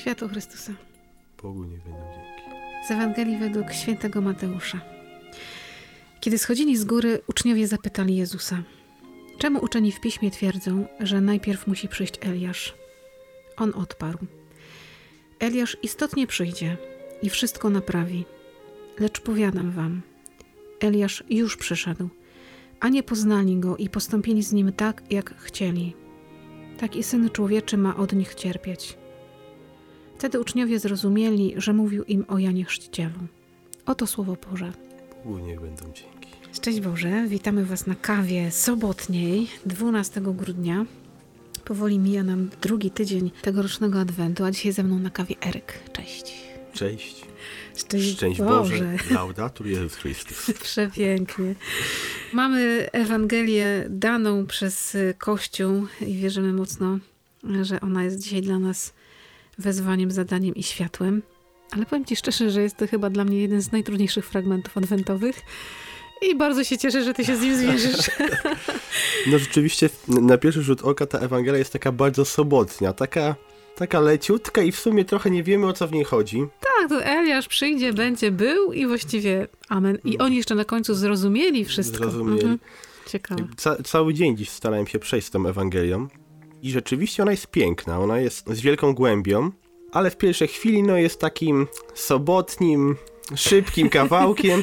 Światło Chrystusa. Bogu nie będą dzięki. Z Ewangelii według świętego Mateusza. Kiedy schodzili z góry, uczniowie zapytali Jezusa: Czemu uczeni w piśmie twierdzą, że najpierw musi przyjść Eliasz? On odparł: Eliasz istotnie przyjdzie i wszystko naprawi. Lecz powiadam wam, Eliasz już przyszedł, a nie poznali go i postąpili z nim tak, jak chcieli. Tak i syn człowieczy ma od nich cierpieć. Wtedy uczniowie zrozumieli, że mówił im o Janie Chrzcicielu. Oto słowo Boże. Bogu niech będą dzięki. Szczęść Boże, witamy Was na kawie sobotniej 12 grudnia. Powoli mija nam drugi tydzień tegorocznego adwentu, a dzisiaj ze mną na kawie Eryk. Cześć. Cześć. Szczęść, Szczęść Boże. Boże. Laudatur Jezus Chrystus. Przepięknie. Mamy Ewangelię daną przez Kościół i wierzymy mocno, że ona jest dzisiaj dla nas wezwaniem, zadaniem i światłem. Ale powiem Ci szczerze, że jest to chyba dla mnie jeden z najtrudniejszych fragmentów adwentowych. I bardzo się cieszę, że Ty się z nim zmierzysz. No rzeczywiście na pierwszy rzut oka ta Ewangelia jest taka bardzo sobotnia, taka, taka leciutka i w sumie trochę nie wiemy o co w niej chodzi. Tak, to Eliasz przyjdzie, będzie, był i właściwie amen. I oni jeszcze na końcu zrozumieli wszystko. Zrozumieli. Mhm. Ciekawe. Ca cały dzień dziś starałem się przejść z tą Ewangelią i rzeczywiście ona jest piękna, ona jest z wielką głębią, ale w pierwszej chwili no jest takim sobotnim, szybkim kawałkiem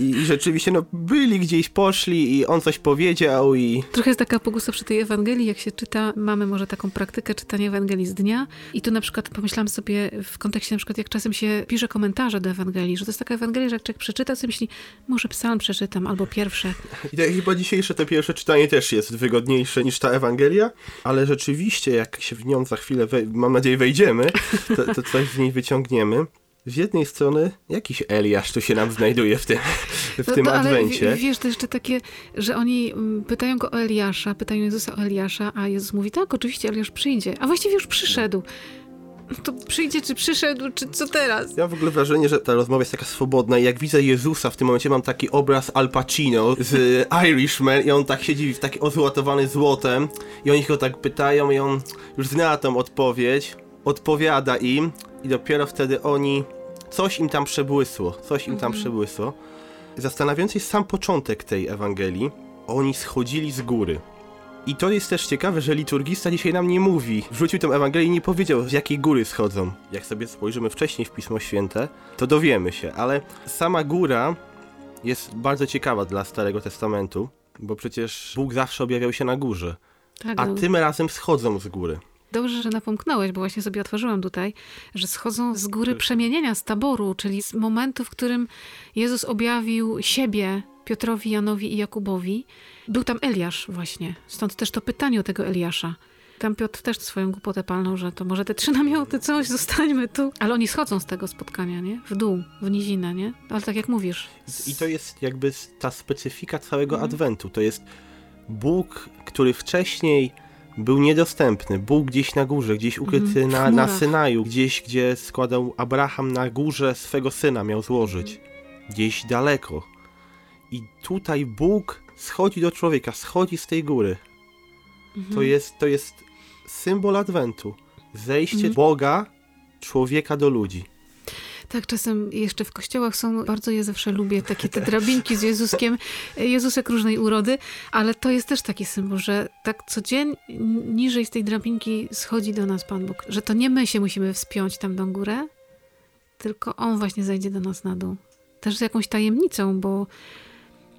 i, i rzeczywiście no byli gdzieś, poszli i on coś powiedział i Trochę jest taka pogusta przy tej Ewangelii, jak się czyta, mamy może taką praktykę czytania Ewangelii z dnia i tu na przykład pomyślałam sobie w kontekście na przykład jak czasem się pisze komentarze do Ewangelii, że to jest taka Ewangelia, że jak człowiek przeczyta, to myśli, może psalm przeczytam albo pierwsze. I tak chyba dzisiejsze to pierwsze czytanie też jest wygodniejsze niż ta Ewangelia, ale rzeczywiście jak się w nią za chwilę, mam nadzieję, wejdziemy, to, to coś z niej wyciągniemy. Z jednej strony jakiś Eliasz tu się nam znajduje w tym, w No tym to, ale adwencie. w- wiesz, to jeszcze takie, że oni mm, pytają go o Eliasza, pytają Jezusa o Eliasza, a Jezus mówi, tak, oczywiście Eliasz przyjdzie, a właściwie już przyszedł. To przyjdzie, czy przyszedł, czy co teraz? Ja w ogóle wrażenie, że ta rozmowa jest taka swobodna i jak widzę Jezusa w tym momencie mam taki obraz Al Pacino z Irishman i on tak siedzi w taki ozłotowany złotem i oni go tak pytają i on już zna tą odpowiedź, odpowiada im i dopiero wtedy oni coś im tam przebłysło, coś im tam przebłysło. Zastanawiający jest sam początek tej Ewangelii. Oni schodzili z góry. I to jest też ciekawe, że liturgista dzisiaj nam nie mówi. Wrzucił tę Ewangelię i nie powiedział, z jakiej góry schodzą. Jak sobie spojrzymy wcześniej w Pismo Święte, to dowiemy się, ale sama góra jest bardzo ciekawa dla Starego Testamentu, bo przecież Bóg zawsze objawiał się na górze, Tak, a no. tym razem schodzą z góry. Dobrze, że napomknąłeś, bo właśnie sobie otworzyłam tutaj, że schodzą z góry przemienienia, z taboru, czyli z momentu, w którym Jezus objawił siebie Piotrowi, Janowi i Jakubowi. Był tam Eliasz właśnie, stąd też to pytanie o tego Eliasza. Tam Piotr też swoją głupotę palnął, że to może te trzy namioty, coś, zostańmy tu. Ale oni schodzą z tego spotkania, nie? W dół, w nizinę, nie? Ale tak jak mówisz. I to jest jakby ta specyfika całego Mhm. Adwentu. To jest Bóg, który wcześniej był niedostępny. Bóg gdzieś na górze, gdzieś ukryty Mhm, na, na. Synaju, gdzieś, gdzie składał Abraham na górze swego syna, miał złożyć. Gdzieś daleko. I tutaj Bóg schodzi do człowieka, schodzi z tej góry. Mhm. To jest, to jest symbol Adwentu. Zejście Mhm. Boga, człowieka do ludzi. Tak, czasem jeszcze w kościołach są, bardzo je zawsze lubię, takie te drabinki z Jezuskiem, Jezusek różnej urody, ale to jest też taki symbol, że tak codziennie niżej z tej drabinki schodzi do nas Pan Bóg, że to nie my się musimy wspiąć tam do górę, tylko On właśnie zejdzie do nas na dół. Też z jakąś tajemnicą, bo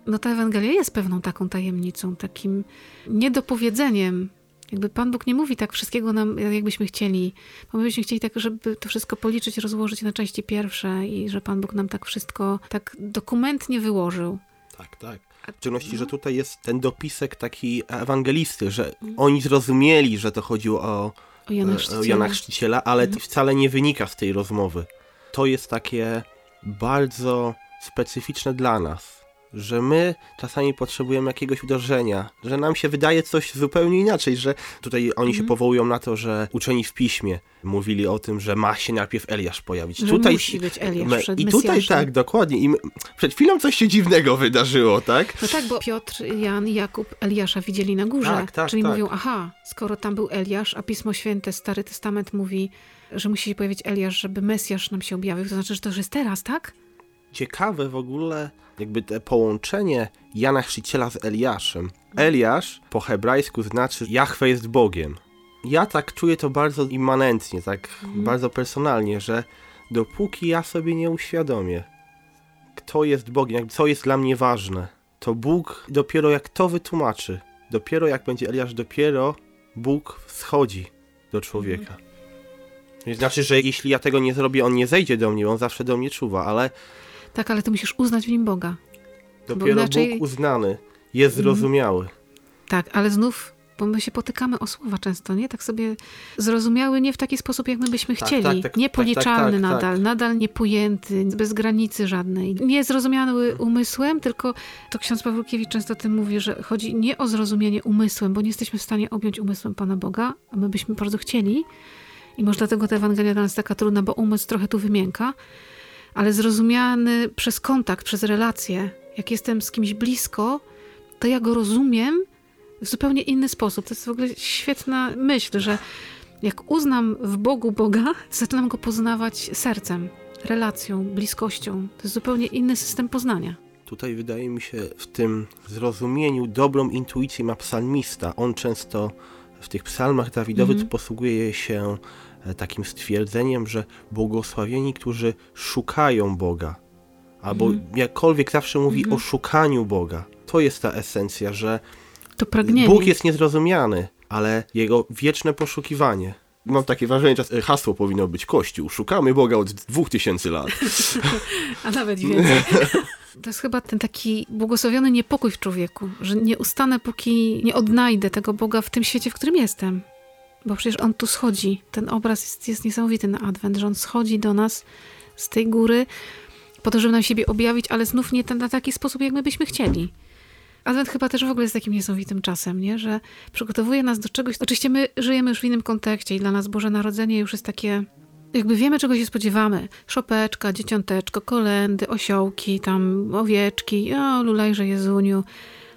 no ta Ewangelia jest pewną taką tajemnicą, takim niedopowiedzeniem. Jakby Pan Bóg nie mówi tak wszystkiego nam, jakbyśmy chcieli. Bo my byśmy chcieli tak, żeby to wszystko policzyć, rozłożyć na części pierwsze i że Pan Bóg nam tak wszystko tak dokumentnie wyłożył. Tak, tak. W szczególności, że tutaj jest ten dopisek taki ewangelisty, że oni zrozumieli, że to chodziło o, O Jana e, o Chrzciciela. Jana Chrzciciela, ale to wcale nie wynika z tej rozmowy. To jest takie bardzo specyficzne dla nas. Że my czasami potrzebujemy jakiegoś uderzenia, że nam się wydaje coś zupełnie inaczej, że tutaj oni się Mhm. powołują na to, że uczeni w piśmie mówili o tym, że ma się najpierw Eliasz pojawić. Że tutaj musi być Eliasz przed I tutaj Mesjaszem. tak, dokładnie. I przed chwilą coś się dziwnego wydarzyło, tak? No tak, bo Piotr, Jan i Jakub Eliasza widzieli na górze. Tak, tak, Czyli tak. mówią, aha, skoro tam był Eliasz, a Pismo Święte, Stary Testament mówi, że musi się pojawić Eliasz, żeby Mesjasz nam się objawił, to znaczy, że to już jest teraz, tak? Ciekawe w ogóle jakby te połączenie Jana Chrzciciela z Eliaszem. Eliasz po hebrajsku znaczy Jahwe jest Bogiem. Ja tak czuję to bardzo immanentnie, tak bardzo personalnie, że dopóki ja sobie nie uświadomię, kto jest Bogiem, co jest dla mnie ważne, to Bóg dopiero jak to wytłumaczy, dopiero jak będzie Eliasz, dopiero Bóg schodzi do człowieka. To znaczy, że jeśli ja tego nie zrobię, on nie zejdzie do mnie, on zawsze do mnie czuwa, ale Tak, ale ty musisz uznać w nim Boga. Dopiero inaczej- Bóg uznany jest zrozumiały. Tak, ale znów, bo my się potykamy o słowa często, nie? Tak sobie zrozumiały nie w taki sposób, jak my byśmy Tak, chcieli. tak, tak, Niepoliczalny tak, tak, tak. nadal, nadal niepojęty, bez granicy żadnej. Nie zrozumiały umysłem, tylko to ksiądz Pawłukiewicz często o tym mówi, że chodzi nie o zrozumienie umysłem, bo nie jesteśmy w stanie objąć umysłem Pana Boga, a my byśmy bardzo chcieli. I może dlatego ta Ewangelia dla nas taka trudna, bo umysł trochę tu wymięka, ale zrozumiany przez kontakt, przez relacje. Jak jestem z kimś blisko, to ja go rozumiem w zupełnie inny sposób. To jest w ogóle świetna myśl, że jak uznam w Bogu Boga, zaczynam go poznawać sercem, relacją, bliskością. To jest zupełnie inny system poznania. Tutaj wydaje mi się w tym zrozumieniu dobrą intuicję ma psalmista. On często w tych psalmach Dawidowych Mhm. posługuje się e, takim stwierdzeniem, że błogosławieni, którzy szukają Boga. Albo Mhm. jakkolwiek zawsze mówi Mhm. o szukaniu Boga. To jest ta esencja, że. Bóg jest niezrozumiany, ale jego wieczne poszukiwanie. Mam takie wrażenie, że hasło powinno być Kościół. Szukamy Boga od dwóch tysięcy lat. A nawet więcej. To jest chyba ten taki błogosławiony niepokój w człowieku, że nie ustanę, póki nie odnajdę tego Boga w tym świecie, w którym jestem. Bo przecież On tu schodzi. Ten obraz jest, jest niesamowity na Adwent, że On schodzi do nas z tej góry po to, żeby nam siebie objawić, ale znów nie na taki sposób, jak my byśmy chcieli. Adwent chyba też w ogóle jest takim niesamowitym czasem, nie? że przygotowuje nas do czegoś. Oczywiście my żyjemy już w innym kontekście i dla nas Boże Narodzenie już jest takie jakby wiemy, czego się spodziewamy. Szopeczka, dzieciąteczko, kolendy, osiołki, tam owieczki, o lulajże Jezuniu.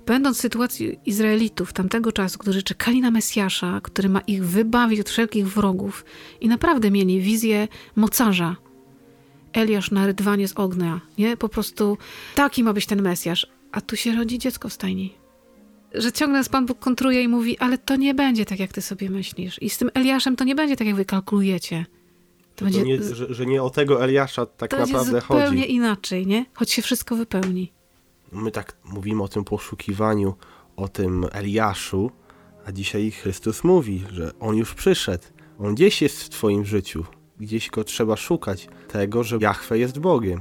Będąc w sytuacji Izraelitów tamtego czasu, którzy czekali na Mesjasza, który ma ich wybawić od wszelkich wrogów i naprawdę mieli wizję mocarza. Eliasz na rydwanie z ognia, nie? Po prostu taki ma być ten Mesjasz. A tu się rodzi dziecko w stajni. Że ciągle nas Pan Bóg kontruje i mówi, ale to nie będzie tak, jak ty sobie myślisz. I z tym Eliaszem to nie będzie tak, jak wy kalkulujecie. To, będzie, nie, że, że nie o tego Eliasza tak to naprawdę zupełnie chodzi. inaczej, nie? Choć się wszystko wypełni. My tak mówimy o tym poszukiwaniu, o tym Eliaszu, a dzisiaj Chrystus mówi, że On już przyszedł. On gdzieś jest w twoim życiu. Gdzieś go trzeba szukać. Tego, że Jahwe jest Bogiem.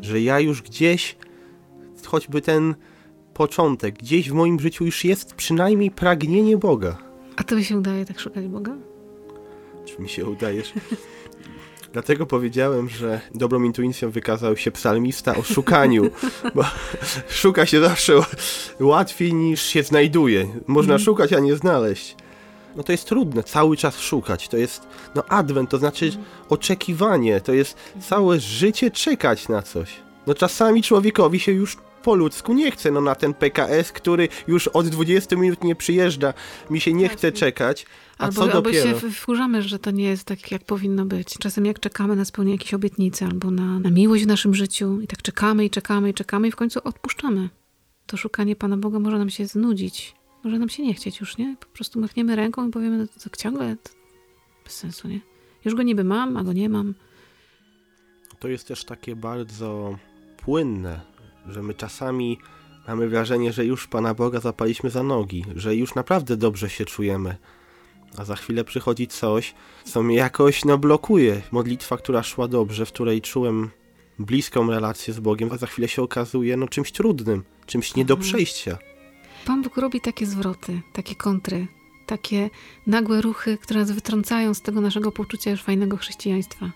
Że ja już gdzieś, choćby ten początek, gdzieś w moim życiu już jest przynajmniej pragnienie Boga. A to mi się udaje tak szukać Boga? Czy mi się udajesz? Dlatego powiedziałem, że dobrą intuicją wykazał się psalmista o szukaniu, bo szuka się zawsze łatwiej niż się znajduje. Można Mhm. szukać, a nie znaleźć. No to jest trudne, cały czas szukać. To jest, no adwent, to znaczy oczekiwanie, to jest całe życie czekać na coś. No czasami człowiekowi się już po ludzku nie chce, no na ten PKS, który już od 20 minut nie przyjeżdża, mi się nie chce czekać. A Albo, co albo dopiero? się wkurzamy, że to nie jest tak, jak powinno być. Czasem jak czekamy na spełnienie jakiejś obietnicy albo na, na miłość w naszym życiu i tak czekamy i czekamy i czekamy i w końcu odpuszczamy. To szukanie Pana Boga może nam się znudzić. Może nam się nie chcieć już, nie? Po prostu machniemy ręką i powiemy, no to tak ciągle to bez sensu, nie? Już go niby mam, a go nie mam. To jest też takie bardzo płynne, że my czasami mamy wrażenie, że już Pana Boga zapaliśmy za nogi, że już naprawdę dobrze się czujemy. A za chwilę przychodzi coś, co mnie jakoś no, blokuje. Modlitwa, która szła dobrze, w której czułem bliską relację z Bogiem, a za chwilę się okazuje no, czymś trudnym, czymś nie do Mhm. przejścia. Pan Bóg robi takie zwroty, takie kontry, takie nagłe ruchy, które nas wytrącają z tego naszego poczucia już fajnego chrześcijaństwa.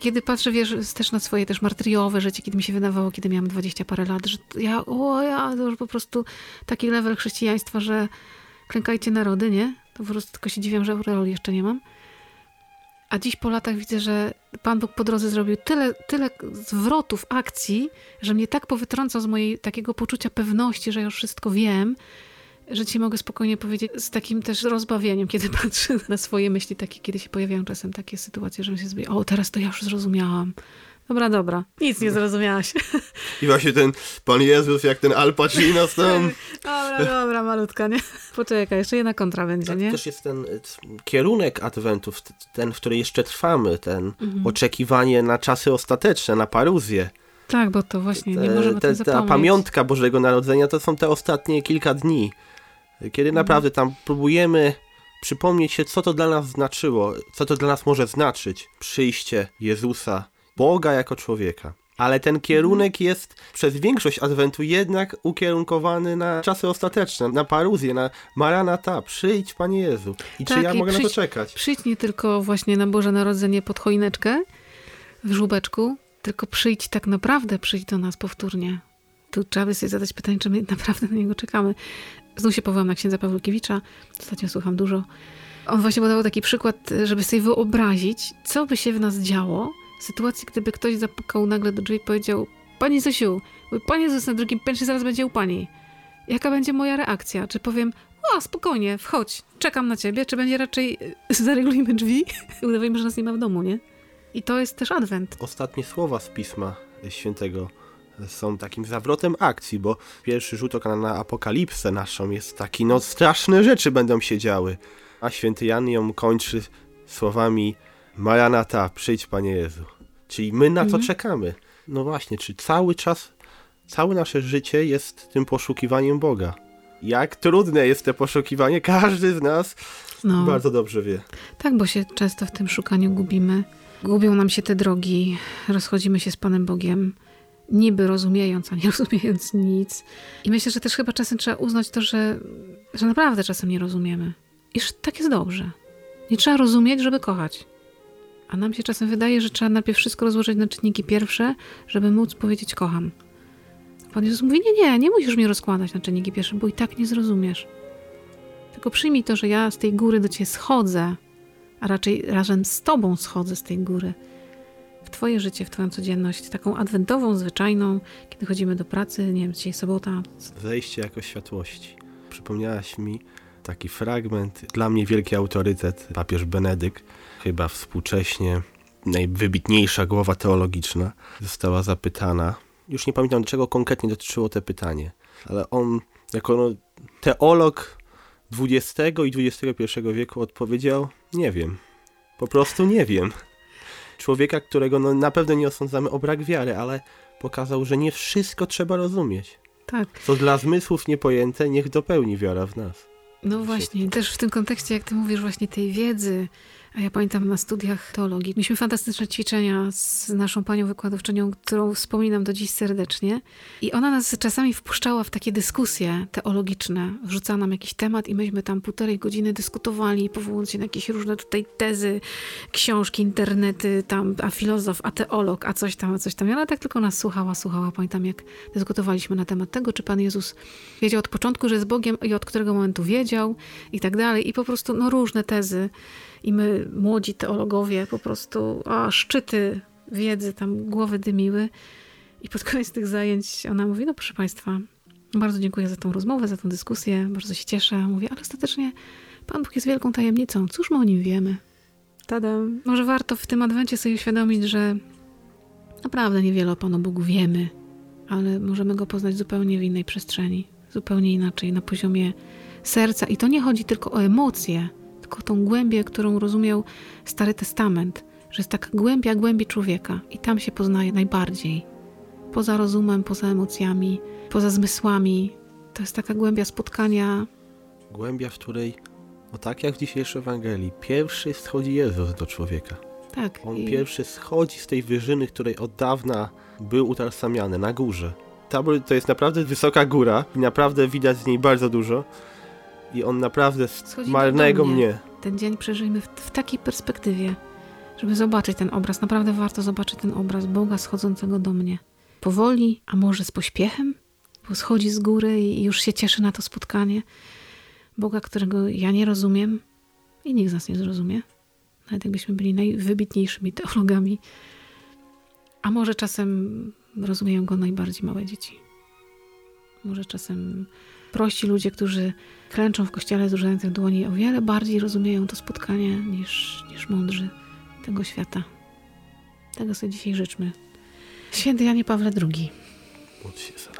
Kiedy patrzę, wiesz, też na swoje też martyriowe życie, kiedy mi się wydawało, kiedy miałam dwadzieścia parę lat, że ja, o ja, to już po prostu taki level chrześcijaństwa, że klękajcie narody, nie? To po prostu tylko się dziwiam, że aureoli jeszcze nie mam. A dziś po latach widzę, że Pan Bóg po drodze zrobił tyle, tyle zwrotów, akcji, że mnie tak powytrącał z mojej takiego poczucia pewności, że już wszystko wiem, że ci mogę spokojnie powiedzieć z takim też rozbawieniem, kiedy patrzę na swoje myśli, takie, kiedy się pojawiają czasem takie sytuacje, że myślę sobie, o teraz to ja już zrozumiałam. Dobra, dobra. Nic nie zrozumiałaś. I właśnie ten Pan Jezus, jak ten Al Pacino tam. dobra, dobra, malutka, nie? Poczekaj, jeszcze jedna kontra będzie, tak, nie? też jest ten kierunek Adwentów, ten, w którym jeszcze trwamy, ten mhm. oczekiwanie na czasy ostateczne, na paruzję. Tak, bo to właśnie nie możemy te, Ta pamiątka Bożego Narodzenia to są te ostatnie kilka dni, kiedy naprawdę tam próbujemy przypomnieć się, co to dla nas znaczyło, co to dla nas może znaczyć przyjście Jezusa Boga jako człowieka. Ale ten kierunek jest przez większość Adwentu jednak ukierunkowany na czasy ostateczne, na paruzję, na Maranata, przyjdź Panie Jezu. I tak, czy ja mogę przyjdź, na to czekać? Przyjdź nie tylko właśnie na Boże Narodzenie pod choineczkę w żłóbeczku, tylko przyjdź tak naprawdę, przyjdź do nas powtórnie. Tu trzeba by sobie zadać pytanie, czy my naprawdę na niego czekamy. Znów się powołam na księdza Pawłkiewicza, ostatnio słucham dużo. On właśnie podał taki przykład, żeby sobie wyobrazić, co by się w nas działo, w sytuacji, gdyby ktoś zapukał nagle do drzwi i powiedział Pani Zosiu, Pan Jezus na drugim piętrze zaraz będzie u Pani. Jaka będzie moja reakcja? Czy powiem, o, spokojnie, wchodź, czekam na Ciebie, czy będzie raczej zareglujmy drzwi i udawajmy, że nas nie ma w domu, nie? I to jest też adwent. Ostatnie słowa z Pisma Świętego są takim zawrotem akcji, bo pierwszy rzut oka na apokalipsę naszą jest taki, no straszne rzeczy będą się działy. A święty Jan ją kończy słowami Maranata, przyjdź Panie Jezu. Czyli my na mhm. to czekamy. No właśnie, czy cały czas, całe nasze życie jest tym poszukiwaniem Boga. Jak trudne jest to poszukiwanie, każdy z nas no. bardzo dobrze wie. Tak, bo się często w tym szukaniu gubimy. Gubią nam się te drogi, rozchodzimy się z Panem Bogiem, niby rozumiejąc, a nie rozumiejąc nic. I myślę, że też chyba czasem trzeba uznać to, że, że naprawdę czasem nie rozumiemy. Iż tak jest dobrze. Nie trzeba rozumieć, żeby kochać. A nam się czasem wydaje, że trzeba najpierw wszystko rozłożyć na czynniki pierwsze, żeby móc powiedzieć kocham. Pan Jezus mówi, nie, nie, nie musisz mnie rozkładać na czynniki pierwsze, bo i tak nie zrozumiesz. Tylko przyjmij to, że ja z tej góry do ciebie schodzę, a raczej razem z tobą schodzę z tej góry. W twoje życie, w twoją codzienność, taką adwentową, zwyczajną, kiedy chodzimy do pracy, nie wiem, dzisiaj sobota. Wejście jako światłości. Przypomniałaś mi taki fragment, dla mnie wielki autorytet, papież Benedykt, chyba współcześnie najwybitniejsza głowa teologiczna, została zapytana. Już nie pamiętam, czego konkretnie dotyczyło to pytanie, ale on, jako no, teolog XX i XXI wieku, odpowiedział: Nie wiem. Po prostu nie wiem. Człowieka, którego no, na pewno nie osądzamy o brak wiary, ale pokazał, że nie wszystko trzeba rozumieć. Tak. Co dla zmysłów niepojęte, niech dopełni wiara w nas. No właśnie, też w tym kontekście, jak ty mówisz, właśnie tej wiedzy, a ja pamiętam na studiach teologii, mieliśmy fantastyczne ćwiczenia z naszą panią wykładowczynią, którą wspominam do dziś serdecznie. I ona nas czasami wpuszczała w takie dyskusje teologiczne, wrzucała nam jakiś temat i myśmy tam półtorej godziny dyskutowali, powołując się na jakieś różne tutaj tezy, książki, internety, tam, a filozof, a teolog, a coś tam, a coś tam. I ona tak tylko nas słuchała, słuchała. Pamiętam, jak dyskutowaliśmy na temat tego, czy Pan Jezus wiedział od początku, że jest Bogiem i od którego momentu wiedział i tak dalej. I po prostu, no różne tezy i my, młodzi teologowie, po prostu a, szczyty wiedzy, tam głowy dymiły. I pod koniec tych zajęć ona mówi, no proszę Państwa, bardzo dziękuję za tą rozmowę, za tą dyskusję, bardzo się cieszę. Mówię, ale ostatecznie Pan Bóg jest wielką tajemnicą, cóż my o Nim wiemy? Tada. Może warto w tym adwencie sobie uświadomić, że naprawdę niewiele o Panu Bogu wiemy, ale możemy Go poznać zupełnie w innej przestrzeni, zupełnie inaczej, na poziomie serca. I to nie chodzi tylko o emocje, tylko tą głębię, którą rozumiał Stary Testament, że jest taka głębia głębi człowieka i tam się poznaje najbardziej. Poza rozumem, poza emocjami, poza zmysłami. To jest taka głębia spotkania. Głębia, w której, no tak jak w dzisiejszej Ewangelii, pierwszy schodzi Jezus do człowieka. Tak. On i... pierwszy schodzi z tej wyżyny, której od dawna był utożsamiany, na górze. Tabor to jest naprawdę wysoka góra i naprawdę widać z niej bardzo dużo i on naprawdę z marnego mnie. mnie. Ten dzień przeżyjmy w, w takiej perspektywie, żeby zobaczyć ten obraz. Naprawdę warto zobaczyć ten obraz Boga schodzącego do mnie. Powoli, a może z pośpiechem, bo schodzi z góry i już się cieszy na to spotkanie. Boga, którego ja nie rozumiem i nikt z nas nie zrozumie. Nawet jakbyśmy byli najwybitniejszymi teologami. A może czasem rozumieją go najbardziej małe dzieci. Może czasem prości ludzie, którzy klęczą w kościele zróżających dłoni, o wiele bardziej rozumieją to spotkanie niż, niż mądrzy tego świata. Tego sobie dzisiaj życzmy. Święty Janie Pawle II. Módl się za